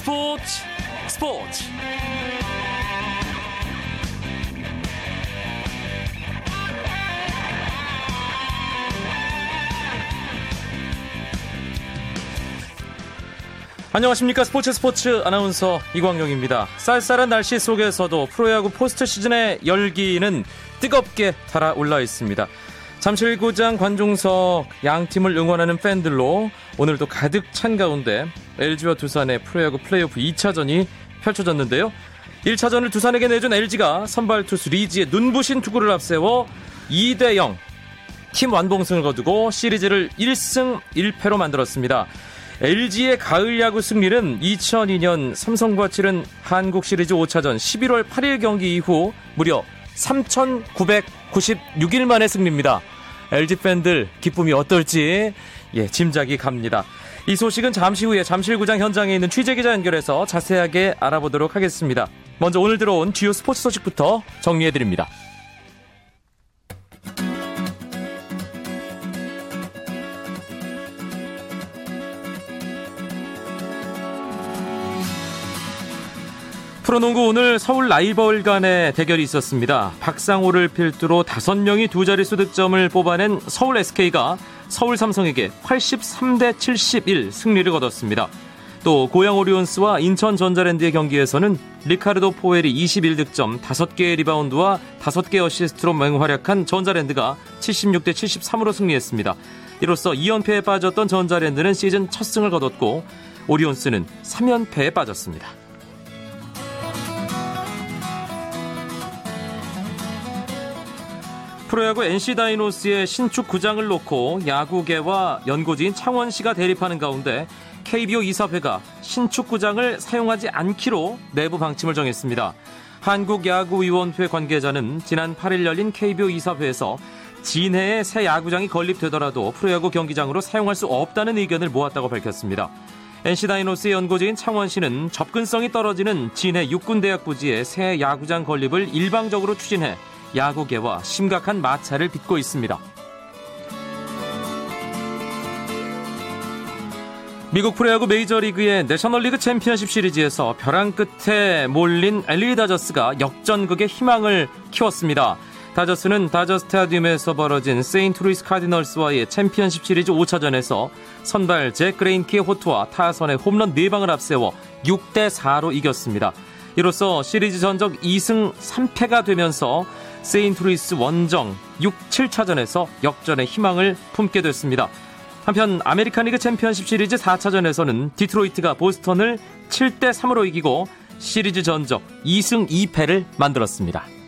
스포츠 스포츠 안녕하십니까 스포츠 스포츠 아나운서 이광용입니다. 쌀쌀한 날씨 속에서도 프로야구 포스트 시즌의 열기는 뜨겁게 달아올라 있습니다. 잠실구장 관중석 양 팀을 응원하는 팬들로 오늘도 가득 찬 가운데 LG와 두산의 프로야구 플레이오프 2차전이 펼쳐졌는데요. 1차전을 두산에게 내준 LG가 선발 투수 리지의 눈부신 투구를 앞세워 2대 0 팀 완봉승을 거두고 시리즈를 1승 1패로 만들었습니다. LG의 가을 야구 승리는 2002년 삼성과 치른 한국 시리즈 5차전 11월 8일 경기 이후 무려 3,996일 만의 승리입니다. LG 팬들 기쁨이 어떨지 예, 짐작이 갑니다. 이 소식은 잠시 후에 잠실구장 현장에 있는 취재기자 연결해서 자세하게 알아보도록 하겠습니다. 먼저 오늘 들어온 주요 스포츠 소식부터 정리해드립니다. 프로농구 오늘 서울 라이벌 간의 대결이 있었습니다. 박상호를 필두로 5명이 두 자릿수 득점을 뽑아낸 서울 SK가 서울 삼성에게 83대 71 승리를 거뒀습니다. 또 고양 오리온스와 인천 전자랜드의 경기에서는 리카르도 포웰이 21득점, 5개의 리바운드와 5개 어시스트로 맹활약한 전자랜드가 76대 73으로 승리했습니다. 이로써 2연패에 빠졌던 전자랜드는 시즌 첫 승을 거뒀고 오리온스는 3연패에 빠졌습니다. 프로야구 NC 다이노스의 신축 구장을 놓고 야구계와 연고지인 창원시가 대립하는 가운데 KBO 이사회가 신축 구장을 사용하지 않기로 내부 방침을 정했습니다. 한국야구위원회 관계자는 지난 8일 열린 KBO 이사회에서 진해에 새 야구장이 건립되더라도 프로야구 경기장으로 사용할 수 없다는 의견을 모았다고 밝혔습니다. NC 다이노스의 연고지인 창원시는 접근성이 떨어지는 진해 육군대학 부지에 새 야구장 건립을 일방적으로 추진해 야구계와 심각한 마찰을 빚고 있습니다. 미국 프로야구 메이저리그의 내셔널리그 챔피언십 시리즈에서 벼랑 끝에 몰린 LA 다저스가 역전극의 희망을 키웠습니다. 다저스는 다저 스타디움에서 벌어진 세인트루이스 카디널스와의 챔피언십 시리즈 5차전에서 선발 잭 그레인키의 호투와 타선의 홈런 4방을 앞세워 6대4로 이겼습니다. 이로써 시리즈 전적 2승 3패가 되면서 세인트루이스 원정 6, 7차전에서 역전의 희망을 품게 됐습니다. 한편 아메리칸 리그 챔피언십 시리즈 4차전에서는 디트로이트가 보스턴을 7대 3으로 이기고 시리즈 전적 2승 2패를 만들었습니다.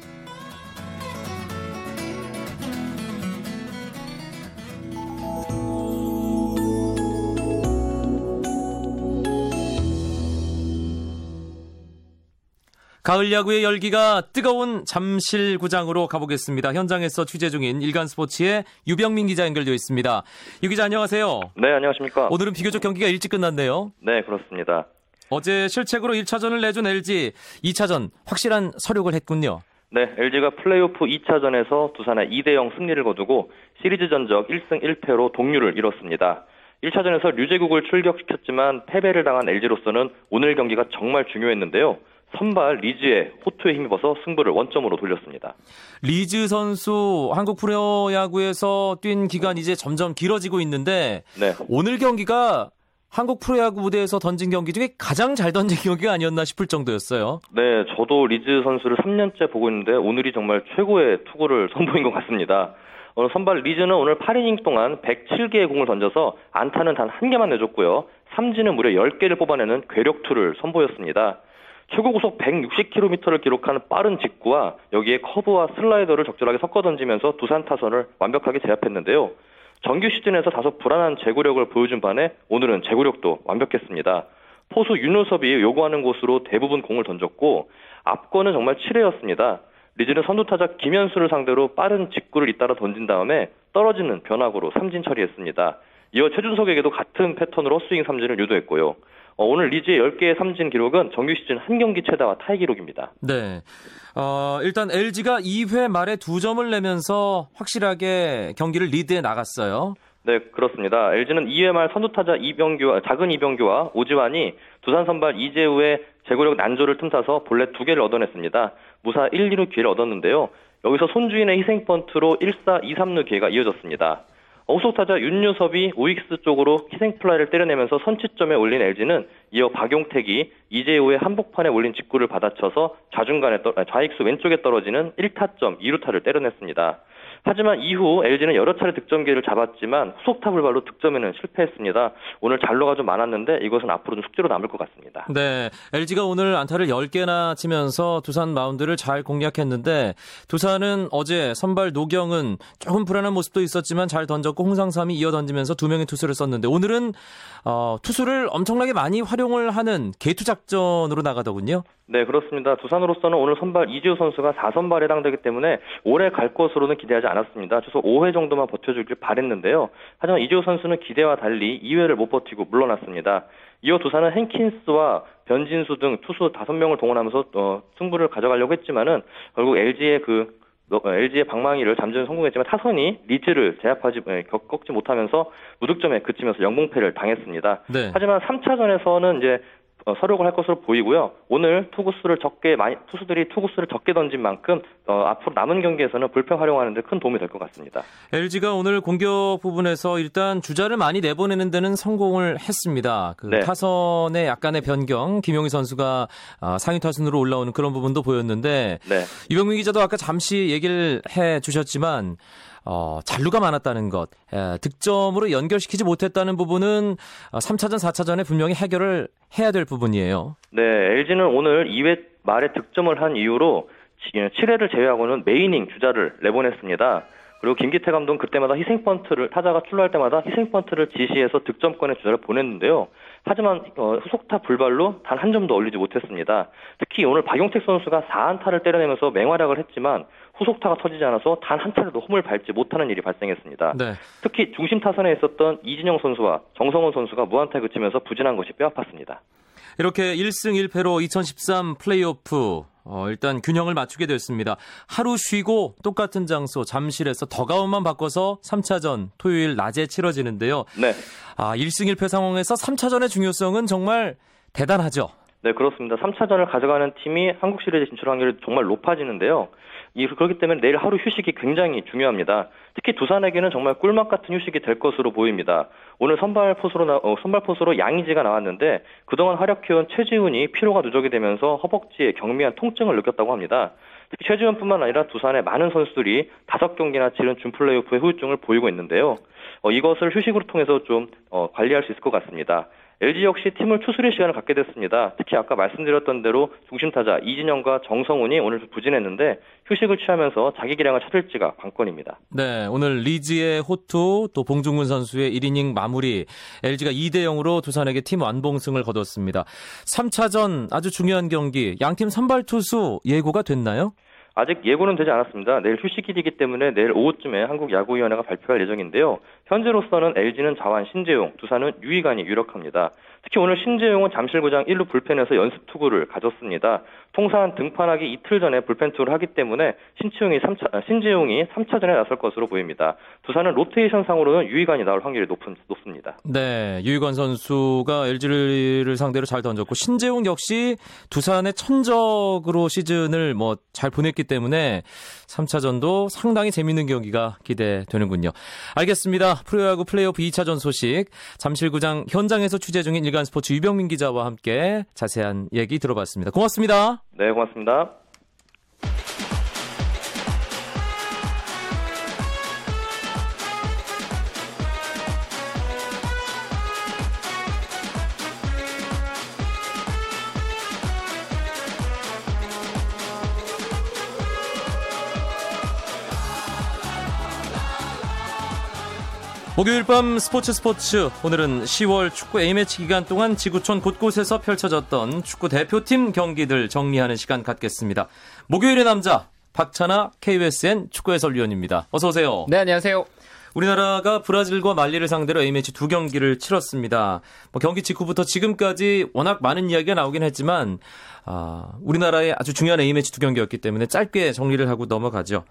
가을 야구의 열기가 뜨거운 잠실구장으로 가보겠습니다. 현장에서 취재 중인 일간스포츠의 유병민 기자 연결되어 있습니다. 유 기자 안녕하세요. 네, 안녕하십니까. 오늘은 비교적 경기가 일찍 끝났네요. 네, 그렇습니다. 어제 실책으로 1차전을 내준 LG, 2차전 확실한 서력을 했군요. 네, LG가 플레이오프 2차전에서 두산의 2대0 승리를 거두고 시리즈 전적 1승 1패로 동률을 이뤘습니다. 1차전에서 류제국을 출격시켰지만 패배를 당한 LG로서는 오늘 경기가 정말 중요했는데요. 선발 리즈의 호투에 힘입어서 승부를 원점으로 돌렸습니다. 리즈 선수 한국 프로야구에서 뛴 기간 이제 점점 길어지고 있는데 네. 오늘 경기가 한국 프로야구 무대에서 던진 경기 중에 가장 잘 던진 경기가 아니었나 싶을 정도였어요. 네, 저도 리즈 선수를 3년째 보고 있는데 오늘이 정말 최고의 투구를 선보인 것 같습니다. 오늘 선발 리즈는 오늘 8이닝 동안 107개의 공을 던져서 안타는 단 한 개만 내줬고요. 삼진은 무려 10개를 뽑아내는 괴력투를 선보였습니다. 최고 구속 160km를 기록하는 빠른 직구와 여기에 커브와 슬라이더를 적절하게 섞어 던지면서 두산 타선을 완벽하게 제압했는데요. 정규 시즌에서 다소 불안한 제구력을 보여준 반에 오늘은 제구력도 완벽했습니다. 포수 윤호섭이 요구하는 곳으로 대부분 공을 던졌고 앞권은 정말 7회였습니다. 리즈는 선두타자 김현수를 상대로 빠른 직구를 잇따라 던진 다음에 떨어지는 변화구로 삼진 처리했습니다. 이어 최준석에게도 같은 패턴으로 스윙 삼진을 유도했고요. 어, 오늘 리즈의 10개의 삼진 기록은 정규 시즌 한 경기 최다와 타이 기록입니다. 네. 어, 일단 LG가 2회 말에 두 점을 내면서 확실하게 경기를 리드해 나갔어요. 네, 그렇습니다. LG는 2회 말 선두타자 이병규와 작은 이병규와 오지환이 두산 선발 이재우의 제구력 난조를 틈타서 본래 두 개를 얻어냈습니다. 무사 1, 2루 기회를 얻었는데요. 여기서 손주인의 희생 번트로 1사 2, 3루 기회가 이어졌습니다. 후속타자 윤요섭이 우익수 쪽으로 희생플라이를 때려내면서 선취점을 올린 LG는 이어 박용택이 이재우의 한복판에 몰린 직구를 받아쳐서 좌중간에 떠, 좌익수 왼쪽에 떨어지는 1타점 2루타를 때려냈습니다. 하지만 이후 LG는 여러 차례 득점 기회를 잡았지만 후속 타 불발로 득점에는 실패했습니다. 오늘 잔로가 좀 많았는데 이것은 앞으로 좀 숙제로 남을 것 같습니다. 네, LG가 오늘 안타를 10개나 치면서 두산 마운드를 잘 공략했는데 두산은 어제 선발 노경은 조금 불안한 모습도 있었지만 잘 던졌고 홍상삼이 이어 던지면서 두 명의 투수를 썼는데 오늘은 어, 투수를 엄청나게 많이 활용을 하는 개투 작전으로 나가더군요. 네, 그렇습니다. 두산으로서는 오늘 선발 이지우 선수가 4선발에 해당되기 때문에 오래 갈 것으로는 기대하지 않았습니다. 최소 5회 정도만 버텨주길 바랬는데요. 하지만 이지우 선수는 기대와 달리 2회를 못 버티고 물러났습니다. 이어 두산은 헨킨스와 변진수 등 투수 5명을 동원하면서 어, 승부를 가져가려고 했지만은 결국 LG의 그 LG의 방망이를 잠재는 성공했지만 타선이 리즈를 제압하지 겪지 못하면서 무득점에 그치면서 영봉패를 당했습니다. 네. 하지만 3차전에서는 이제 어, 서력을 할 것으로 보이고요. 오늘 투구수를 적게 많이 투수들이 투구수를 적게 던진 만큼 어, 앞으로 남은 경기에서는 불펜 활용하는 데 큰 도움이 될 것 같습니다. LG가 오늘 공격 부분에서 일단 주자를 많이 내보내는 데는 성공을 했습니다. 그 네. 타선의 약간의 변경, 김용희 선수가 어, 상위 타순으로 올라오는 그런 부분도 보였는데 네. 이병민 기자도 아까 잠시 얘기를 해 주셨지만 어, 잔루가 많았다는 것, 에, 득점으로 연결시키지 못했다는 부분은 3차전, 어, 4차전에 분명히 해결을 해야 될 부분이에요. 네, LG는 오늘 2회 말에 득점을 한 이후로 7회를 제외하고는 메이닝 주자를 내보냈습니다. 그리고 김기태 감독은 그때마다 희생 펀트를 타자가 출루할 때마다 희생 펀트를 지시해서 득점권의 주자를 보냈는데요. 하지만 어, 후속타 불발로 단 한 점도 올리지 못했습니다. 특히 오늘 박용택 선수가 4안타를 때려내면서 맹활약을 했지만 후속타가 터지지 않아서 단 한 차례도 홈을 밟지 못하는 일이 발생했습니다. 네. 특히 중심 타선에 있었던 이진영 선수와 정성원 선수가 무안타에 그치면서 부진한 것이 뼈아팠습니다. 이렇게 1승 1패로 2013 플레이오프 어, 일단 균형을 맞추게 됐습니다. 하루 쉬고 똑같은 장소 잠실에서 더가운만 바꿔서 3차전 토요일 낮에 치러지는데요. 네. 아, 1승 1패 상황에서 3차전의 중요성은 정말 대단하죠. 네, 그렇습니다. 3차전을 가져가는 팀이 한국 시리즈 진출 확률이 정말 높아지는데요. 이 그렇기 때문에 내일 하루 휴식이 굉장히 중요합니다. 특히 두산에게는 정말 꿀맛 같은 휴식이 될 것으로 보입니다. 오늘 선발 포수로 나, 어, 선발 포수로 양의지가 나왔는데 그동안 활약해온 최지훈이 피로가 누적이 되면서 허벅지에 경미한 통증을 느꼈다고 합니다. 특히 최지훈뿐만 아니라 두산의 많은 선수들이 다섯 경기나 치른 준 플레이오프의 후유증을 보이고 있는데요. 어, 이것을 휴식으로 통해서 좀 어, 관리할 수 있을 것 같습니다. LG 역시 팀을 추스릴 시간을 갖게 됐습니다. 특히 아까 말씀드렸던 대로 중심 타자 이진영과 정성훈이 오늘 부진했는데 휴식을 취하면서 자기 기량을 찾을지가 관건입니다. 네, 오늘 리즈의 호투 또 봉중근 선수의 1이닝 마무리 LG가 2대 0으로 두산에게 팀 완봉승을 거뒀습니다. 3차전 아주 중요한 경기 양팀 선발 투수 예고가 됐나요? 아직 예고는 되지 않았습니다. 내일 휴식일이기 때문에 내일 오후쯤에 한국야구위원회가 발표할 예정인데요. 현재로서는 LG는 자완 신재용, 두산은 유이관이 유력합니다. 특히 오늘 신재용은 잠실구장 1루 불펜에서 연습 투구를 가졌습니다. 통산 등판하기 이틀 전에 불펜 투구를 하기 때문에 신재용이 3차, 아, 신재용이 3차전에 나설 것으로 보입니다. 두산은 로테이션상으로는 유이관이 나올 확률이 높은, 높습니다. 네, 유이관 선수가 LG를 상대로 잘 던졌고 신재용 역시 두산의 천적으로 시즌을 뭐 잘 보냈기 때문에 3차전도 상당히 재밌는 경기가 기대되는군요. 알겠습니다. 프로야구 플레이오프 2차전 소식 잠실구장 현장에서 취재 중인 일간 스포츠 유병민 기자와 함께 자세한 얘기 들어봤습니다. 고맙습니다. 네, 고맙습니다. 목요일 밤 스포츠 스포츠 오늘은 10월 축구 A매치 기간 동안 지구촌 곳곳에서 펼쳐졌던 축구 대표팀 경기들 정리하는 시간 갖겠습니다. 목요일의 남자 박찬아 KBSN 축구 해설위원입니다. 어서 오세요. 네, 안녕하세요. 우리나라가 브라질과 말리를 상대로 A매치 두 경기를 치렀습니다. 뭐 경기 직후부터 지금까지 워낙 많은 이야기가 나오긴 했지만 아, 우리나라의 아주 중요한 A매치 두 경기였기 때문에 짧게 정리를 하고 넘어가죠.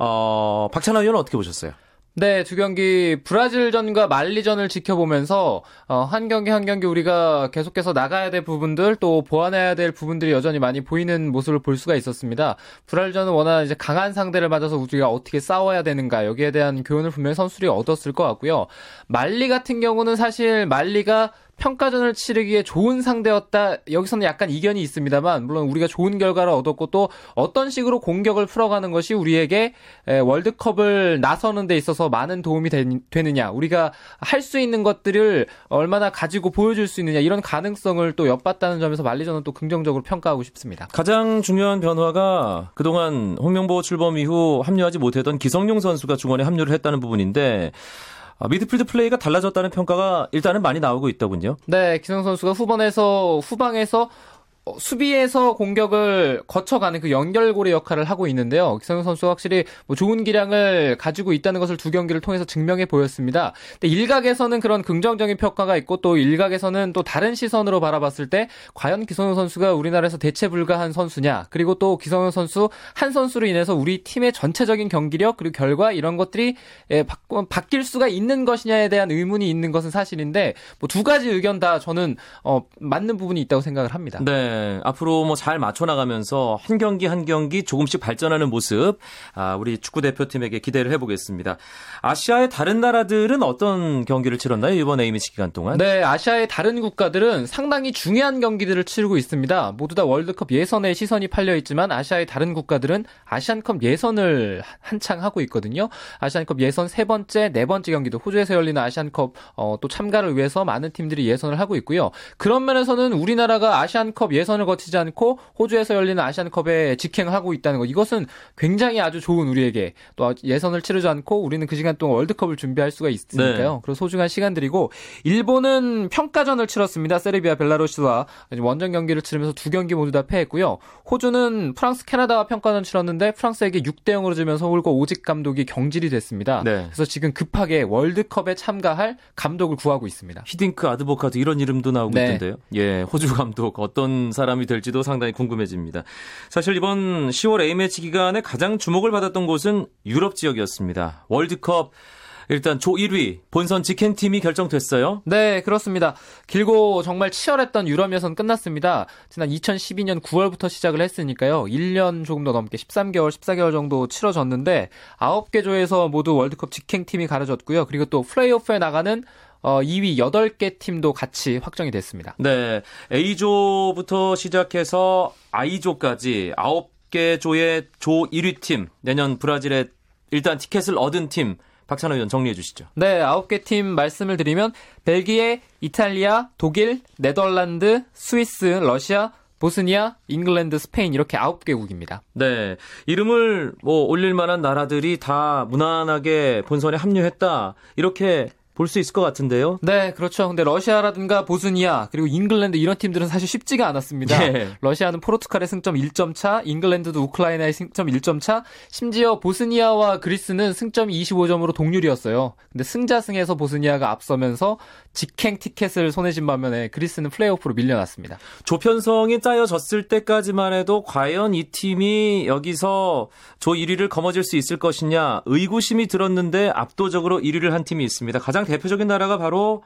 어, 박찬아 위원 어떻게 보셨어요? 네, 두 경기 브라질전과 말리전을 지켜보면서 어, 한 경기 한 경기 우리가 계속해서 나가야 될 부분들 또 보완해야 될 부분들이 여전히 많이 보이는 모습을 볼 수가 있었습니다. 브라질전은 워낙 이제 강한 상대를 맞아서 우리가 어떻게 싸워야 되는가 여기에 대한 교훈을 분명히 선수들이 얻었을 것 같고요. 말리 같은 경우는 사실 말리가 평가전을 치르기에 좋은 상대였다. 여기서는 약간 이견이 있습니다만 물론 우리가 좋은 결과를 얻었고 또 어떤 식으로 공격을 풀어가는 것이 우리에게 월드컵을 나서는 데 있어서 많은 도움이 되, 느냐 우리가 할 수 있는 것들을 얼마나 가지고 보여줄 수 있느냐 이런 가능성을 또 엿봤다는 점에서 말리저는 또 긍정적으로 평가하고 싶습니다. 가장 중요한 변화가 그동안 홍명보 출범 이후 합류하지 못했던 기성용 선수가 중원에 합류를 했다는 부분인데 아, 미드필드 플레이가 달라졌다는 평가가 일단은 많이 나오고 있더군요. 네, 기성 선수가 후반에서 후방에서 어, 수비에서 공격을 거쳐가는 그 연결고리 역할을 하고 있는데요. 기성용 선수가 확실히 뭐 좋은 기량을 가지고 있다는 것을 두 경기를 통해서 증명해 보였습니다. 근데 일각에서는 그런 긍정적인 평가가 있고 또 일각에서는 또 다른 시선으로 바라봤을 때 과연 기성용 선수가 우리나라에서 대체 불가한 선수냐 그리고 또 기성용 선수 한 선수로 인해서 우리 팀의 전체적인 경기력 그리고 결과 이런 것들이 예, 바뀔 수가 있는 것이냐에 대한 의문이 있는 것은 사실인데 뭐 두 가지 의견 다 저는 어, 맞는 부분이 있다고 생각을 합니다. 네. 네, 앞으로 뭐 잘 맞춰 나가면서 한 경기 한 경기 조금씩 발전하는 모습 아, 우리 축구 대표팀에게 기대를 해보겠습니다. 아시아의 다른 나라들은 어떤 경기를 치렀나요 이번 A매치 기간 동안? 네, 아시아의 다른 국가들은 상당히 중요한 경기들을 치르고 있습니다. 모두 다 월드컵 예선에 시선이 팔려 있지만 아시아의 다른 국가들은 아시안컵 예선을 한창 하고 있거든요. 아시안컵 예선 세 번째, 네 번째 경기도 호주에서 열리는 아시안컵 어, 또 참가를 위해서 많은 팀들이 예선을 하고 있고요. 그런 면에서는 우리나라가 아시안컵 예선 예선을 거치지 않고 호주에서 열리는 아시안컵에 직행하고 있다는 것 이것은 굉장히 아주 좋은 우리에게 또 예선을 치르지 않고 우리는 그 시간 동안 월드컵을 준비할 수가 있으니까요. 네. 그래서 소중한 시간들이고 일본은 평가전을 치렀습니다. 세르비아 벨라루스와 원정 경기를 치르면서 두 경기 모두 다 패했고요. 호주는 프랑스 캐나다와 평가전 치렀는데 프랑스에게 6대 0으로 지면서 홀고 오직 감독이 경질이 됐습니다. 네. 그래서 지금 급하게 월드컵에 참가할 감독을 구하고 있습니다. 히딩크 아드보카드 이런 이름도 나오고 네. 있던데요. 예, 호주 감독 어떤 사람이 될지도 상당히 궁금해집니다. 사실 이번 10월 A매치 기간에 가장 주목을 받았던 곳은 유럽 지역이었습니다. 월드컵 일단 조 1위 본선 직행팀이 결정됐어요. 네, 그렇습니다. 길고 정말 치열했던 유럽 예선 끝났습니다. 지난 2012년 9월부터 시작을 했으니까요. 1년 조금 더 넘게 13개월, 14개월 정도 치러졌는데 9개 조에서 모두 월드컵 직행팀이 가려졌고요. 그리고 또 플레이오프에 나가는 어, 2위 8개 팀도 같이 확정이 됐습니다. 네. A조부터 시작해서 I조까지 9개 조의 조 1위 팀, 내년 브라질에 일단 티켓을 얻은 팀, 박찬호 의원 정리해 주시죠. 네, 9개 팀 말씀을 드리면 벨기에, 이탈리아, 독일, 네덜란드, 스위스, 러시아, 보스니아, 잉글랜드, 스페인 이렇게 9개국입니다. 네. 이름을 뭐 올릴 만한 나라들이 다 무난하게 본선에 합류했다. 이렇게 볼 수 있을 것 같은데요. 네, 그렇죠. 근데 러시아라든가 보스니아 그리고 잉글랜드 이런 팀들은 사실 쉽지가 않았습니다. 예. 러시아는 포르투갈의 승점 1점 차, 잉글랜드도 우크라이나의 승점 1점 차, 심지어 보스니아와 그리스는 승점 25점으로 동률이었어요. 근데 승자승에서 보스니아가 앞서면서 직행 티켓을 손에 쥔 반면에 그리스는 플레이오프로 밀려났습니다. 조편성이 짜여졌을 때까지만 해도 과연 이 팀이 여기서 조 1위를 거머쥘 수 있을 것이냐 의구심이 들었는데 압도적으로 1위를 한 팀이 있습니다. 가장 가장 대표적인 나라가 바로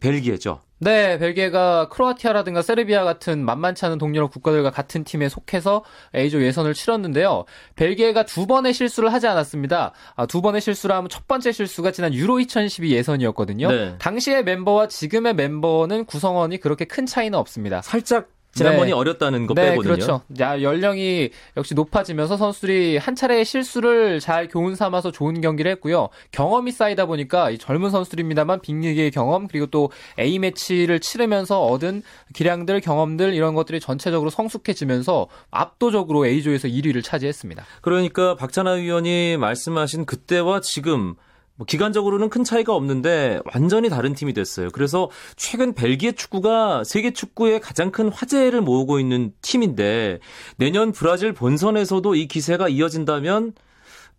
벨기에죠. 네, 벨기에가 크로아티아라든가 세르비아 같은 만만치 않은 동유럽 국가들과 같은 팀에 속해서 A조 예선을 치렀는데요. 벨기에가 두 번의 실수를 하지 않았습니다. 아, 두 번의 실수를 하면 첫 번째 실수가 지난 유로 2012 예선이었거든요. 네. 당시의 멤버와 지금의 멤버는 구성원이 그렇게 큰 차이는 없습니다. 살짝 지난번이 네. 어렸다는 거 네, 빼거든요. 그렇죠. 야, 연령이 역시 높아지면서 선수들이 한 차례의 실수를 잘 교훈 삼아서 좋은 경기를 했고요. 경험이 쌓이다 보니까 이 젊은 선수들입니다만 빅리그의 경험 그리고 또 A 매치를 치르면서 얻은 기량들, 경험들 이런 것들이 전체적으로 성숙해지면서 압도적으로 A조에서 1위를 차지했습니다. 그러니까 박찬하 위원이 말씀하신 그때와 지금 뭐 기간적으로는 큰 차이가 없는데 완전히 다른 팀이 됐어요. 그래서 최근 벨기에 축구가 세계 축구의 가장 큰 화제를 모으고 있는 팀인데 내년 브라질 본선에서도 이 기세가 이어진다면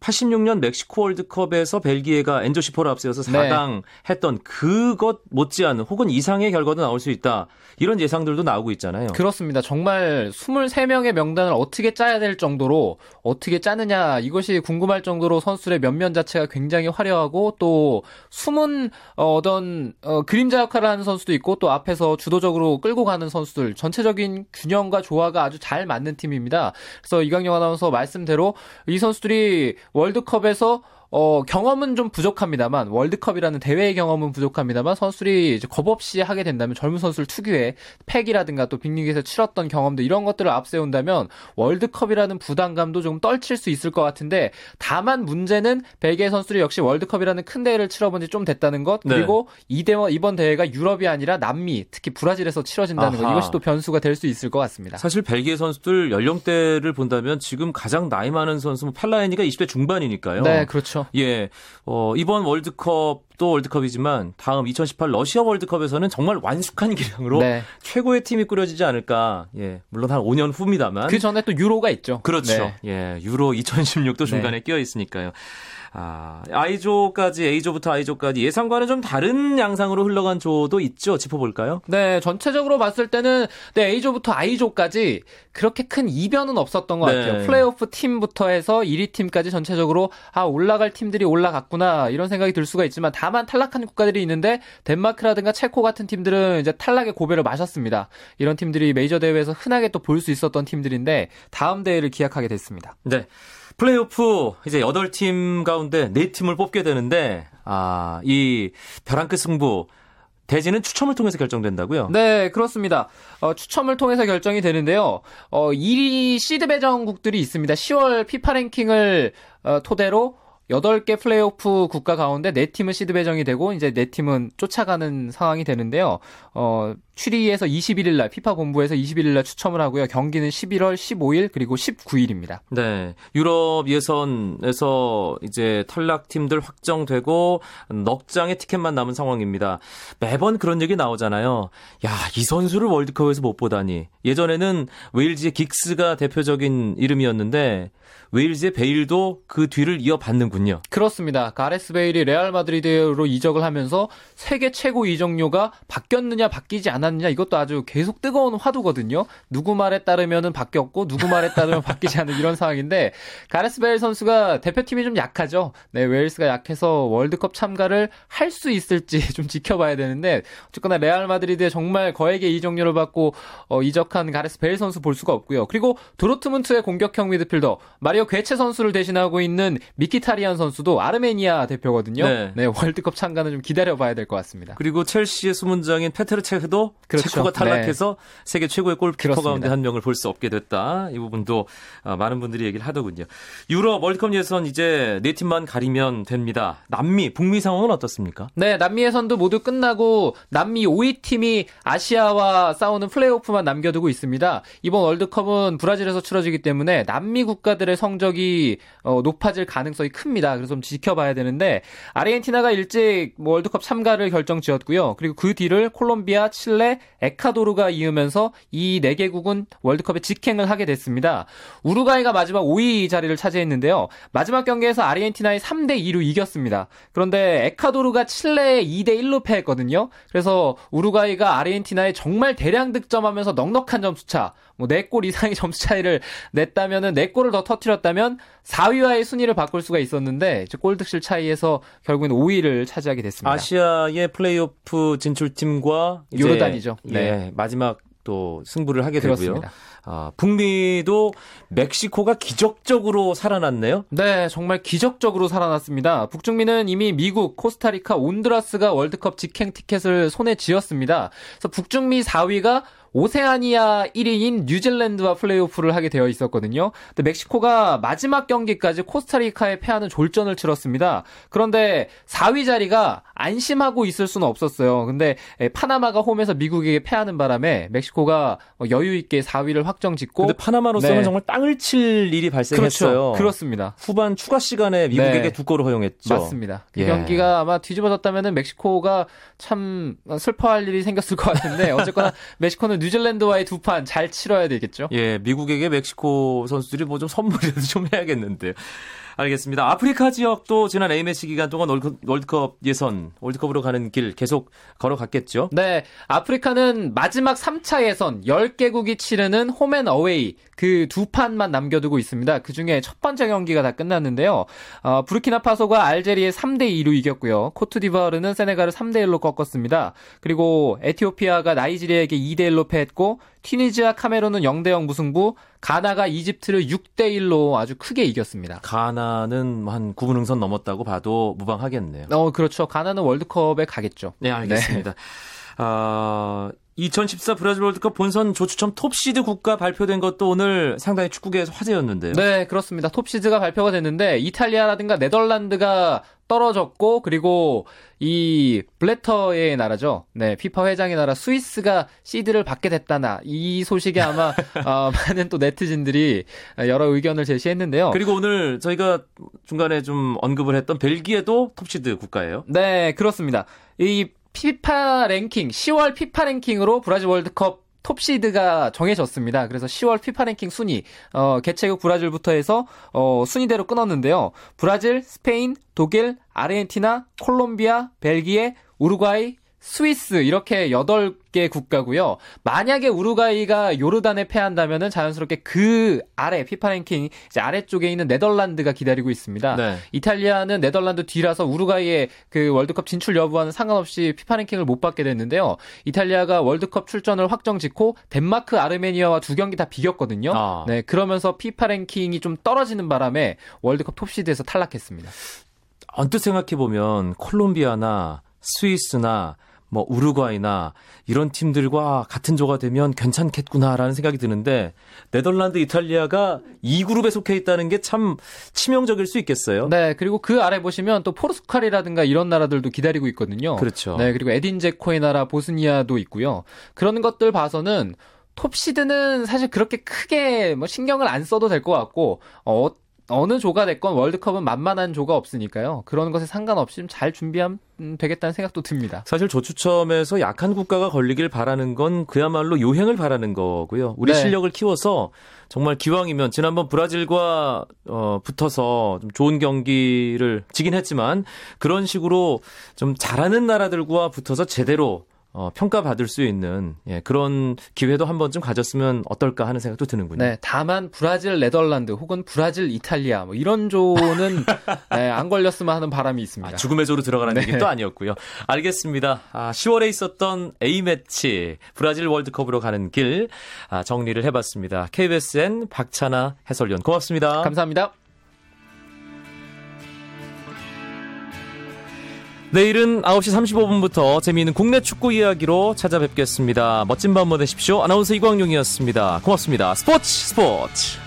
86년 멕시코 월드컵에서 벨기에가 엔조 시포를 앞세워서 4강 네. 했던 그것 못지않은 혹은 이상의 결과도 나올 수 있다. 이런 예상들도 나오고 있잖아요. 그렇습니다. 정말 23명의 명단을 어떻게 짜야 될 정도로 어떻게 짜느냐 이것이 궁금할 정도로 선수들의 면면 자체가 굉장히 화려하고 또 숨은 어, 어떤 어, 그림자 역할을 하는 선수도 있고 또 앞에서 주도적으로 끌고 가는 선수들 전체적인 균형과 조화가 아주 잘 맞는 팀입니다. 그래서 이강영 아나운서 말씀대로 이 선수들이 월드컵에서 어, 경험은 좀 부족합니다만 월드컵이라는 대회의 경험은 부족합니다만 선수들이 이제 겁 없이 하게 된다면 젊은 선수를 특유의 팩이라든가 또 빅리그에서 치렀던 경험들 이런 것들을 앞세운다면 월드컵이라는 부담감도 좀 떨칠 수 있을 것 같은데 다만 문제는 벨기에 선수들이 역시 월드컵이라는 큰 대회를 치러본 지 좀 됐다는 것 네. 그리고 네. 이 대회 이번 대회가 유럽이 아니라 남미 특히 브라질에서 치러진다는 아하. 것 이것이 또 변수가 될 수 있을 것 같습니다. 사실 벨기에 선수들 연령대를 본다면 지금 가장 나이 많은 선수 뭐 팔라이니가 20대 중반이니까요. 네, 그렇죠. 예. 어, 이번 월드컵도 월드컵이지만 다음 2018 러시아 월드컵에서는 정말 완숙한 기량으로 네. 최고의 팀이 꾸려지지 않을까. 예. 물론 한 5년 후입니다만. 그 전에 또 유로가 있죠. 그렇죠. 네. 예. 유로 2016도 중간에 네. 끼어 있으니까요. 아, I조까지 A조부터 I조까지 예상과는 좀 다른 양상으로 흘러간 조도 있죠. 짚어볼까요? 네, 전체적으로 봤을 때는 네, A조부터 I조까지 그렇게 큰 이변은 없었던 것 네. 같아요. 플레이오프 팀부터 해서 1위 팀까지 전체적으로 아 올라갈 팀들이 올라갔구나 이런 생각이 들 수가 있지만 다만 탈락한 국가들이 있는데 덴마크라든가 체코 같은 팀들은 이제 탈락의 고배를 마셨습니다. 이런 팀들이 메이저 대회에서 흔하게 또 볼 수 있었던 팀들인데 다음 대회를 기약하게 됐습니다. 네. 플레이오프 이제 8팀 가운데 4팀을 뽑게 되는데 아, 이 벼랑 끝 승부 대진은 추첨을 통해서 결정된다고요? 네, 그렇습니다. 어, 추첨을 통해서 결정이 되는데요. 어, 1위 시드 배정국들이 있습니다. 10월 피파 랭킹을 어, 토대로 8개 플레이오프 국가 가운데 4팀은 시드 배정이 되고 이제 4팀은 쫓아가는 상황이 되는데요. 어, 취리히에서 21일 날 피파 본부에서 21일 날 추첨을 하고요. 경기는 11월 15일 그리고 19일입니다. 네. 유럽 예선에서 이제 탈락 팀들 확정되고 넉 장의 티켓만 남은 상황입니다. 매번 그런 얘기 나오잖아요. 야, 이 선수를 월드컵에서 못 보다니. 예전에는 웨일즈의 긱스가 대표적인 이름이었는데 웨일즈의 베일도 그 뒤를 이어받는군요. 그렇습니다. 가레스 베일이 레알 마드리드로 이적을 하면서 세계 최고 이적료가 바뀌었느냐 바뀌지 않았느냐 이것도 아주 계속 뜨거운 화두거든요. 누구 말에 따르면은 바뀌었고 누구 말에 따르면 바뀌지 않은 이런 상황인데 가레스 베일 선수가 대표팀이 좀 약하죠. 네, 웨일스가 약해서 월드컵 참가를 할 수 있을지 좀 지켜봐야 되는데 어쨌거나 레알 마드리드에 정말 거액의 이적료를 받고 어, 이적한 가레스 베일 선수 볼 수가 없고요. 그리고 도르트문트의 공격형 미드필더 마리오 오히려 괴체 선수를 대신하고 있는 미키타리안 선수도 아르메니아 대표거든요. 네. 네 월드컵 참가는 좀 기다려봐야 될 것 같습니다. 그리고 첼시의 수문장인 페테르 체흐도 그렇죠. 체코가 탈락해서 네. 세계 최고의 골키퍼 가운데 한 명을 볼 수 없게 됐다. 이 부분도 아, 많은 분들이 얘기를 하더군요. 유럽 월드컵 예선 이제 네 팀만 가리면 됩니다. 남미, 북미 상황은 어떻습니까? 네, 남미 예선도 모두 끝나고 남미 5위 팀이 아시아와 싸우는 플레이오프만 남겨두고 있습니다. 이번 월드컵은 브라질에서 치러지기 때문에 남미 국가들의 성 성적이 어, 높아질 가능성이 큽니다. 그래서 좀 지켜봐야 되는데 아르헨티나가 일찍 뭐 월드컵 참가를 결정지었고요. 그리고 그 뒤를 콜롬비아, 칠레, 에콰도르가 이으면서 이 네 개국은 월드컵에 직행을 하게 됐습니다. 우루과이가 마지막 5위 자리를 차지했는데요. 마지막 경기에서 아르헨티나의 3대 2로 이겼습니다. 그런데 에콰도르가 칠레에 2대 1로 패했거든요. 그래서 우루과이가 아르헨티나에 정말 대량 득점하면서 넉넉한 점수차, 뭐 4골 이상의 점수 차이를 냈다면은 4골을 더 터트렸다면 4위와의 순위를 바꿀 수가 있었는데 골득실 차이에서 결국엔 5위를 차지하게 됐습니다. 아시아의 플레이오프 진출팀과 요르단이죠. 네. 예, 마지막 또 승부를 하게 되고요. 아, 북미도 멕시코가 기적적으로 살아났네요. 네, 정말 기적적으로 살아났습니다. 북중미는 이미 미국, 코스타리카, 온드라스가 월드컵 직행 티켓을 손에 쥐었습니다. 그래서 북중미 4위가 오세아니아 1위인 뉴질랜드와 플레이오프를 하게 되어 있었거든요. 근데 멕시코가 마지막 경기까지 코스타리카에 패하는 졸전을 치렀습니다. 그런데 4위 자리가 안심하고 있을 수는 없었어요. 근데 파나마가 홈에서 미국에게 패하는 바람에 멕시코가 여유 있게 4위를 확정 짓고 근데 파나마로서는 네. 정말 땅을 칠 일이 발생했어요. 그렇죠. 그렇습니다. 후반 추가 시간에 미국에게 네. 두 골을 허용했죠. 맞습니다. 그 예. 경기가 아마 뒤집어졌다면 멕시코가 참 슬퍼할 일이 생겼을 것 같은데 어쨌거나 멕시코는 뉴질랜드와의 두 판 잘 치러야 되겠죠. 예, 미국에게 멕시코 선수들이 뭐 좀 선물이라도 좀 해야겠는데. 알겠습니다. 아프리카 지역도 지난 A매치 기간 동안 월드컵 예선, 월드컵으로 가는 길 계속 걸어갔겠죠? 네. 아프리카는 마지막 3차 예선 10개국이 치르는 홈앤 어웨이 그 두 판만 남겨두고 있습니다. 그 중에 첫 번째 경기가 다 끝났는데요. 어, 부르키나파소가 알제리에 3대2로 이겼고요. 코트디부아르는 세네갈을 3대1로 꺾었습니다. 그리고 에티오피아가 나이지리아에게 2대1로 패했고 튀니지와 카메룬은 0대 0 무승부, 가나가 이집트를 6대 1로 아주 크게 이겼습니다. 가나는 한 9부 능선 넘었다고 봐도 무방하겠네요. 어, 그렇죠. 가나는 월드컵에 가겠죠. 네, 알겠습니다. 네. 아, 2014 브라질 월드컵 본선 조추첨 톱시드 국가 발표된 것도 오늘 상당히 축구계에서 화제였는데요. 네, 그렇습니다. 톱시드가 발표가 됐는데 이탈리아라든가 네덜란드가 떨어졌고 그리고 이 블래터의 나라죠. 네, 피파 회장의 나라 스위스가 시드를 받게 됐다나 이 소식에 아마 어, 많은 또 네티즌들이 여러 의견을 제시했는데요. 그리고 오늘 저희가 중간에 좀 언급을 했던 벨기에도 톱시드 국가예요. 네, 그렇습니다. 이 피파 랭킹, 10월 피파 랭킹으로 브라질 월드컵 톱시드가 정해졌습니다. 그래서 10월 피파 랭킹 순위, 어, 개최국 브라질부터 해서, 어, 순위대로 끊었는데요. 브라질, 스페인, 독일, 아르헨티나, 콜롬비아, 벨기에, 우루과이, 스위스 이렇게 8개 국가고요. 만약에 우루과이가 요르단에 패한다면은 자연스럽게 그 아래 피파 랭킹 이제 아래쪽에 있는 네덜란드가 기다리고 있습니다. 네. 이탈리아는 네덜란드 뒤라서 우루과이의 그 월드컵 진출 여부와는 상관없이 피파 랭킹을 못 받게 됐는데요. 이탈리아가 월드컵 출전을 확정 짓고 덴마크, 아르메니아와 두 경기 다 비겼거든요. 아. 네, 그러면서 피파 랭킹이 좀 떨어지는 바람에 월드컵 톱시드에서 탈락했습니다. 언뜻 생각해 보면 콜롬비아나 스위스나 뭐 우루과이나 이런 팀들과 같은 조가 되면 괜찮겠구나라는 생각이 드는데 네덜란드, 이탈리아가 이 그룹에 속해 있다는 게 참 치명적일 수 있겠어요. 네, 그리고 그 아래 보시면 또 포르투갈이라든가 이런 나라들도 기다리고 있거든요. 그렇죠. 네, 그리고 에딘 제코의 나라 보스니아도 있고요. 그런 것들 봐서는 톱시드는 사실 그렇게 크게 뭐 신경을 안 써도 될 것 같고 어, 어느 조가 됐건 월드컵은 만만한 조가 없으니까요. 그런 것에 상관없이 좀잘 준비하면 되겠다는 생각도 듭니다. 사실 조추첨에서 약한 국가가 걸리길 바라는 건 그야말로 요행을 바라는 거고요. 우리 네. 실력을 키워서 정말 기왕이면 지난번 브라질과 어, 붙어서 좀 좋은 경기를 지긴 했지만 그런 식으로 좀 잘하는 나라들과 붙어서 제대로 어, 평가받을 수 있는 예, 그런 기회도 한 번쯤 가졌으면 어떨까 하는 생각도 드는군요. 네, 다만 브라질, 네덜란드 혹은 브라질, 이탈리아 뭐 이런 조는 네, 안 걸렸으면 하는 바람이 있습니다. 아, 죽음의 조로 들어가는 네. 얘기도 아니었고요. 알겠습니다. 아, 10월에 있었던 A 매치 브라질 월드컵으로 가는 길 아, 정리를 해봤습니다. KBSN 박찬아 해설위원 고맙습니다. 감사합니다. 내일은 9시 35분부터 재미있는 국내 축구 이야기로 찾아뵙겠습니다. 멋진 밤 보내십시오. 아나운서 이광용이었습니다. 고맙습니다. 스포츠 스포츠.